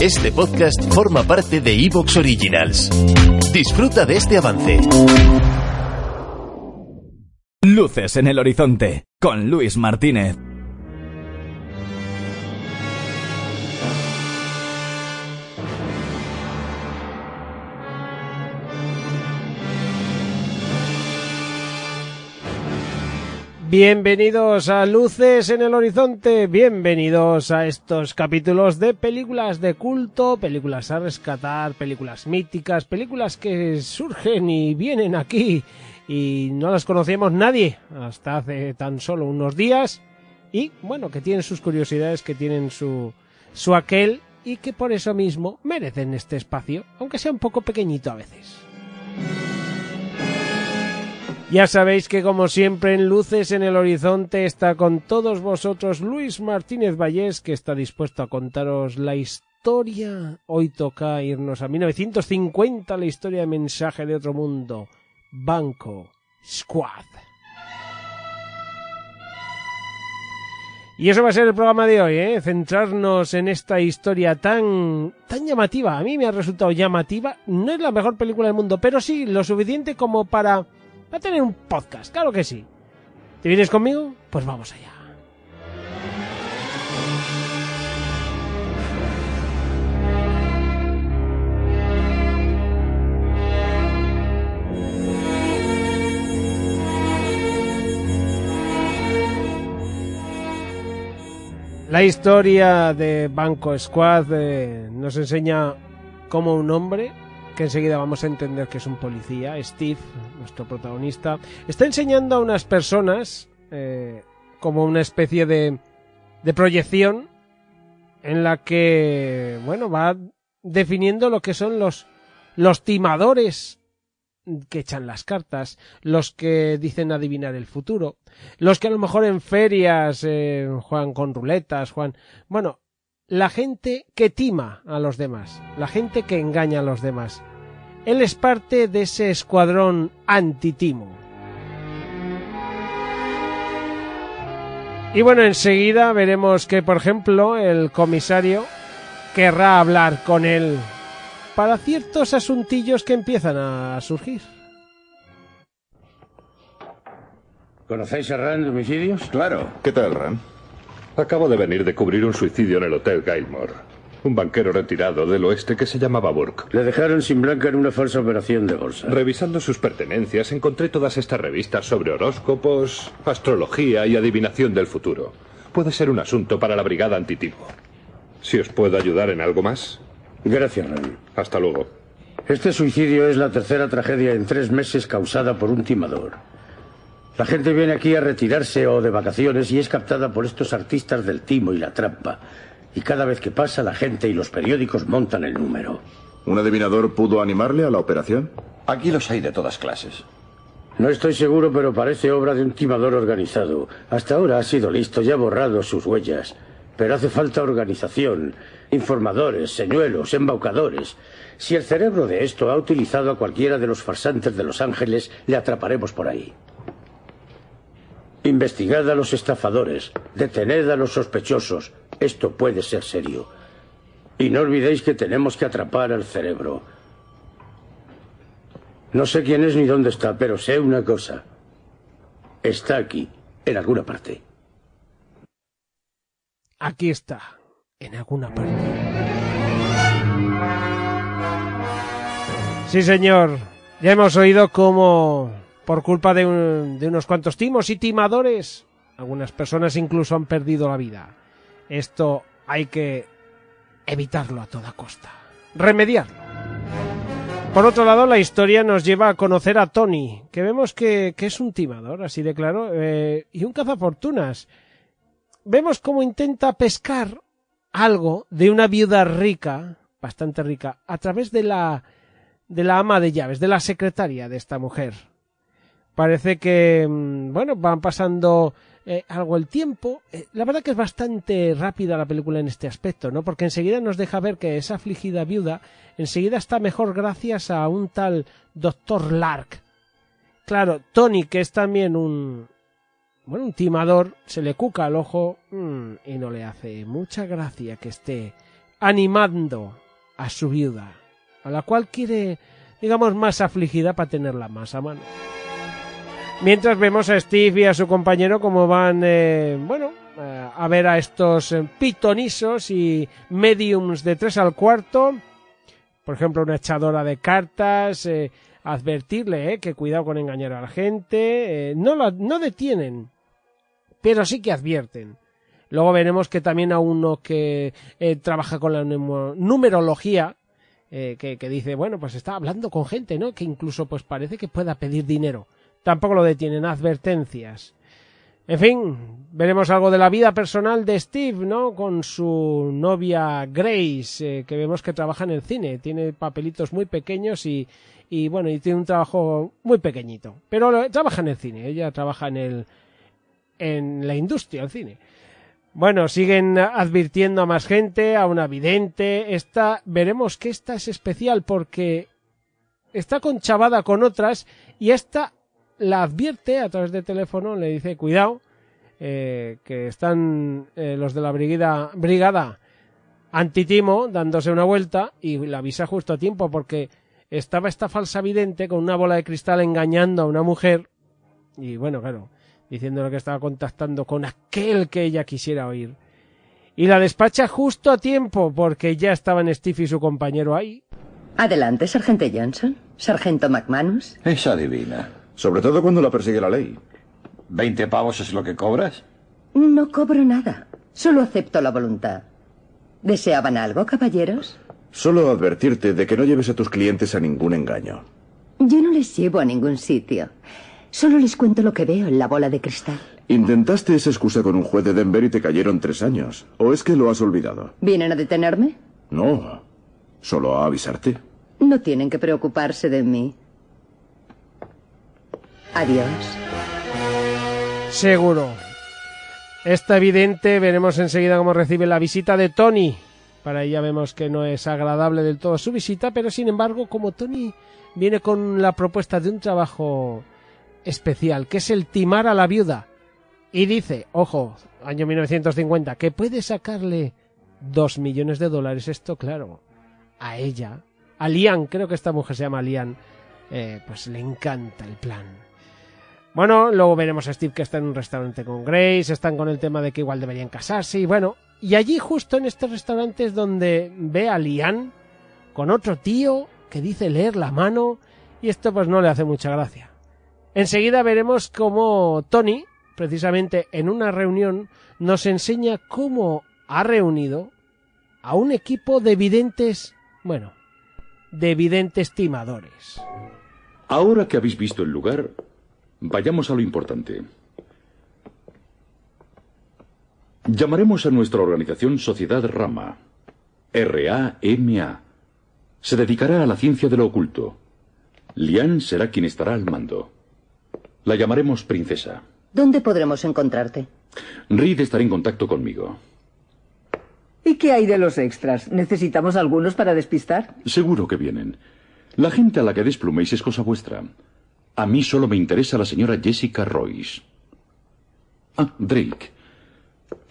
Este podcast forma parte de Evox Originals. Disfruta de este avance. Luces en el horizonte con Luis Martínez. Bienvenidos a Luces en el Horizonte, bienvenidos a estos capítulos de películas de culto, películas a rescatar, películas míticas, películas que surgen y vienen aquí y no las conocíamos nadie hasta hace tan solo unos días y bueno, que tienen sus curiosidades, que tienen su, su aquel y que por eso mismo merecen este espacio, aunque sea un poco pequeñito a veces. Ya sabéis que como siempre en Luces en el Horizonte está con todos vosotros Luis Martínez Vallés, que está dispuesto a contaros la historia. Hoy toca irnos a 1950, la historia de mensaje de otro mundo. Banco Squad. Y eso va a ser el programa de hoy, ¿eh? centrarnos en esta historia tan, tan llamativa. A mí me ha resultado llamativa. No es la mejor película del mundo, pero sí lo suficiente como para a tener un podcast, claro que sí. ¿Te vienes conmigo? Pues vamos allá. La historia de Banco Squad eh, nos enseña cómo un hombre que enseguida vamos a entender que es un policía, Steve, nuestro protagonista, está enseñando a unas personas eh, como una especie de, de proyección en la que, bueno, va definiendo lo que son los, los timadores que echan las cartas, los que dicen adivinar el futuro, los que a lo mejor en ferias eh, juegan con ruletas, juegan... Bueno, la gente que tima a los demás, la gente que engaña a los demás. Él es parte de ese escuadrón antitimo. Y bueno, enseguida veremos que, por ejemplo, el comisario querrá hablar con él para ciertos asuntillos que empiezan a surgir. ¿Conocéis a Rand de homicidios? Claro. ¿Qué tal, Rand? Acabo de venir de cubrir un suicidio en el Hotel Gailmore. Un banquero retirado del oeste que se llamaba Burke. Le dejaron sin blanca en una falsa operación de bolsa. Revisando sus pertenencias, encontré todas estas revistas sobre horóscopos, astrología y adivinación del futuro. Puede ser un asunto para la brigada antitipo. Si os puedo ayudar en algo más. Gracias, Rand. Hasta luego. Este suicidio es la tercera tragedia en tres meses causada por un timador. La gente viene aquí a retirarse o de vacaciones y es captada por estos artistas del timo y la trampa. Y cada vez que pasa, la gente y los periódicos montan el número. ¿Un adivinador pudo animarle a la operación? Aquí los hay de todas clases. No estoy seguro, pero parece obra de un timador organizado. Hasta ahora ha sido listo y ha borrado sus huellas. Pero hace falta organización, informadores, señuelos, embaucadores. Si el cerebro de esto ha utilizado a cualquiera de los farsantes de Los Ángeles, le atraparemos por ahí. Investigad a los estafadores, detened a los sospechosos. Esto puede ser serio. Y no olvidéis que tenemos que atrapar al cerebro. No sé quién es ni dónde está, pero sé una cosa. Está aquí, en alguna parte. Aquí está, en alguna parte. Sí, señor. Ya hemos oído cómo por culpa de, un, de unos cuantos timos y timadores, algunas personas incluso han perdido la vida. Esto hay que evitarlo a toda costa, remediarlo. Por otro lado, la historia nos lleva a conocer a Tony, que vemos que, es un timador, así de claro, eh, y un cazafortunas. Vemos cómo intenta pescar algo de una viuda rica, bastante rica, a través de la de la ama de llaves, de la secretaria de esta mujer. Parece que, mm, bueno, van pasando eh, algo el tiempo. Eh, la verdad que es bastante rápida la película en este aspecto, ¿no? Porque enseguida nos deja ver que esa afligida viuda enseguida está mejor gracias a un tal doctor Lark. Claro, Tony, que es también un, bueno, un timador, se le cuca al ojo mm, y no le hace mucha gracia que esté animando a su viuda, a la cual quiere, digamos, más afligida para tenerla más a mano. Mientras vemos a Steve y a su compañero como van, eh, bueno, eh, a ver a estos eh, pitonisos y mediums de tres al cuarto. Por ejemplo, una echadora de cartas, advertirle que cuidado con engañar a la gente. no, la, no detienen, pero sí que advierten. Luego veremos que también a uno que trabaja con la numerología, que, que, dice, bueno, pues está hablando con gente, ¿no? Que incluso pues parece que pueda pedir dinero tampoco lo detienen, advertencias. En fin, veremos algo de la vida personal de Steve, ¿no? Con su novia Grace, eh, que vemos que trabaja en el cine. Tiene papelitos muy pequeños y, y bueno, y tiene un trabajo muy pequeñito. Pero trabaja en el cine, ella trabaja en el, en la industria del cine. Bueno, siguen advirtiendo a más gente, a una vidente. Esta, veremos que esta es especial porque está conchavada con otras y esta la advierte a través de teléfono, le dice, cuidado, eh, que están eh, los de la brigada, brigada antitimo dándose una vuelta y la avisa justo a tiempo porque estaba esta falsa vidente con una bola de cristal engañando a una mujer y bueno, claro, diciéndole que estaba contactando con aquel que ella quisiera oír. Y la despacha justo a tiempo porque ya estaban Steve y su compañero ahí. Adelante, sargento Johnson. Sargento McManus. Esa divina. Sobre todo cuando la persigue la ley. ¿Veinte pavos es lo que cobras? No cobro nada. Solo acepto la voluntad. ¿Deseaban algo, caballeros? Solo advertirte de que no lleves a tus clientes a ningún engaño. Yo no les llevo a ningún sitio. Solo les cuento lo que veo en la bola de cristal. Intentaste esa excusa con un juez de Denver y te cayeron tres años. ¿O es que lo has olvidado? ¿Vienen a detenerme? No. Solo a avisarte. No tienen que preocuparse de mí. Adiós. Seguro. Está evidente, veremos enseguida cómo recibe la visita de Tony. Para ella vemos que no es agradable del todo su visita, pero sin embargo, como Tony viene con la propuesta de un trabajo especial, que es el timar a la viuda, y dice, ojo, año 1950, que puede sacarle dos millones de dólares, esto claro, a ella, a Lian, creo que esta mujer se llama Lian, eh, pues le encanta el plan. Bueno, luego veremos a Steve que está en un restaurante con Grace, están con el tema de que igual deberían casarse y bueno, y allí justo en este restaurante es donde ve a Lian con otro tío que dice leer la mano y esto pues no le hace mucha gracia. Enseguida veremos cómo Tony, precisamente en una reunión, nos enseña cómo ha reunido a un equipo de videntes, bueno, de videntes timadores. Ahora que habéis visto el lugar, Vayamos a lo importante. Llamaremos a nuestra organización Sociedad Rama. R-A-M-A. Se dedicará a la ciencia de lo oculto. Lian será quien estará al mando. La llamaremos Princesa. ¿Dónde podremos encontrarte? Reed estará en contacto conmigo. ¿Y qué hay de los extras? ¿Necesitamos algunos para despistar? Seguro que vienen. La gente a la que despluméis es cosa vuestra. A mí solo me interesa la señora Jessica Royce. Ah, Drake.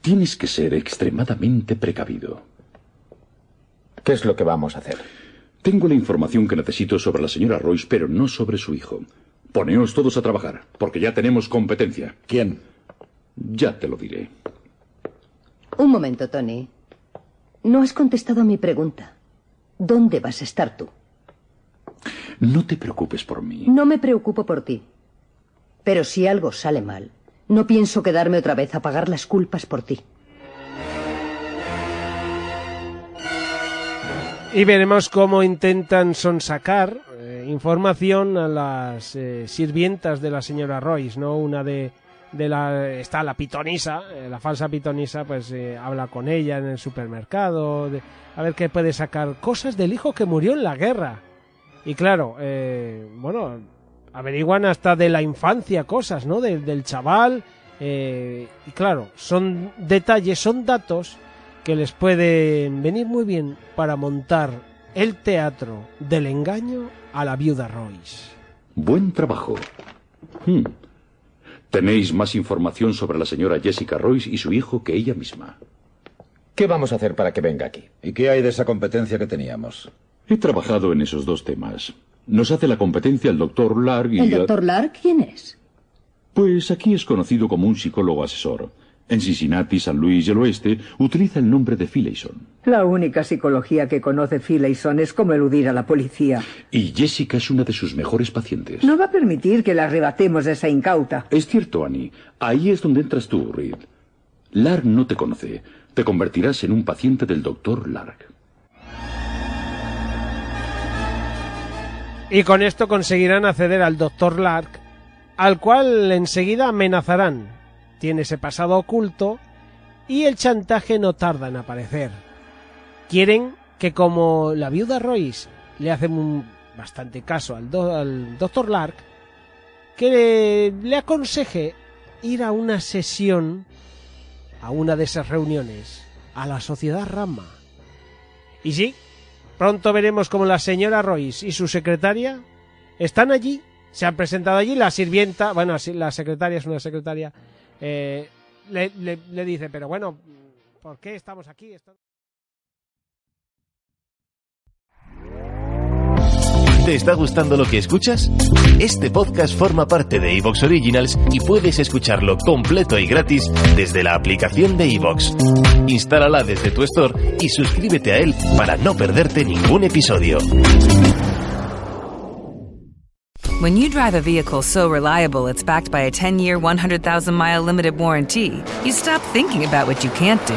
Tienes que ser extremadamente precavido. ¿Qué es lo que vamos a hacer? Tengo la información que necesito sobre la señora Royce, pero no sobre su hijo. Poneos todos a trabajar, porque ya tenemos competencia. ¿Quién? Ya te lo diré. Un momento, Tony. No has contestado a mi pregunta. ¿Dónde vas a estar tú? No te preocupes por mí. No me preocupo por ti. Pero si algo sale mal, no pienso quedarme otra vez a pagar las culpas por ti. Y veremos cómo intentan sonsacar eh, información a las eh, sirvientas de la señora Royce, ¿no? Una de de la está la pitonisa, eh, la falsa pitonisa, pues eh, habla con ella en el supermercado, de- a ver qué puede sacar cosas del hijo que murió en la guerra. Y claro, eh, bueno, averiguan hasta de la infancia cosas, ¿no? De- del chaval. eh, y claro, son detalles, son datos que les pueden venir muy bien para montar el teatro del engaño a la viuda Royce. Buen trabajo. Hmm. Tenéis más información sobre la señora Jessica Royce y su hijo que ella misma. ¿Qué vamos a hacer para que venga aquí? ¿Y qué hay de esa competencia que teníamos? He trabajado en esos dos temas. Nos hace la competencia el doctor Larg y... ¿El doctor Lark quién es? Pues aquí es conocido como un psicólogo asesor. En Cincinnati, San Luis y el oeste utiliza el nombre de Finlayson. La única psicología que conoce Finlayson es cómo eludir a la policía. Y Jessica es una de sus mejores pacientes. No va a permitir que la arrebatemos a esa incauta. Es cierto, Annie. Ahí es donde entras tú, Reed. Larg no te conoce. Te convertirás en un paciente del doctor Larg. Y con esto conseguirán acceder al Dr. Lark, al cual enseguida amenazarán. Tiene ese pasado oculto y el chantaje no tarda en aparecer. Quieren que como la viuda Royce le hace bastante caso al, do- al Dr. Lark, que le, le aconseje ir a una sesión, a una de esas reuniones, a la sociedad Rama. Y sí, Pronto veremos como la señora Royce y su secretaria están allí, se han presentado allí, la sirvienta, bueno, la secretaria es una secretaria, eh, le- le dice, pero bueno, ¿por qué estamos aquí? ¿Te está gustando lo que escuchas? Este podcast forma parte de Evox Originals y puedes escucharlo completo y gratis desde la aplicación de Evox. Instálala desde tu store y suscríbete a él para no perderte ningún episodio. When you drive a vehicle so reliable it's backed by a 10 year, 100,000 mile limited warranty, you stop thinking about what you can't do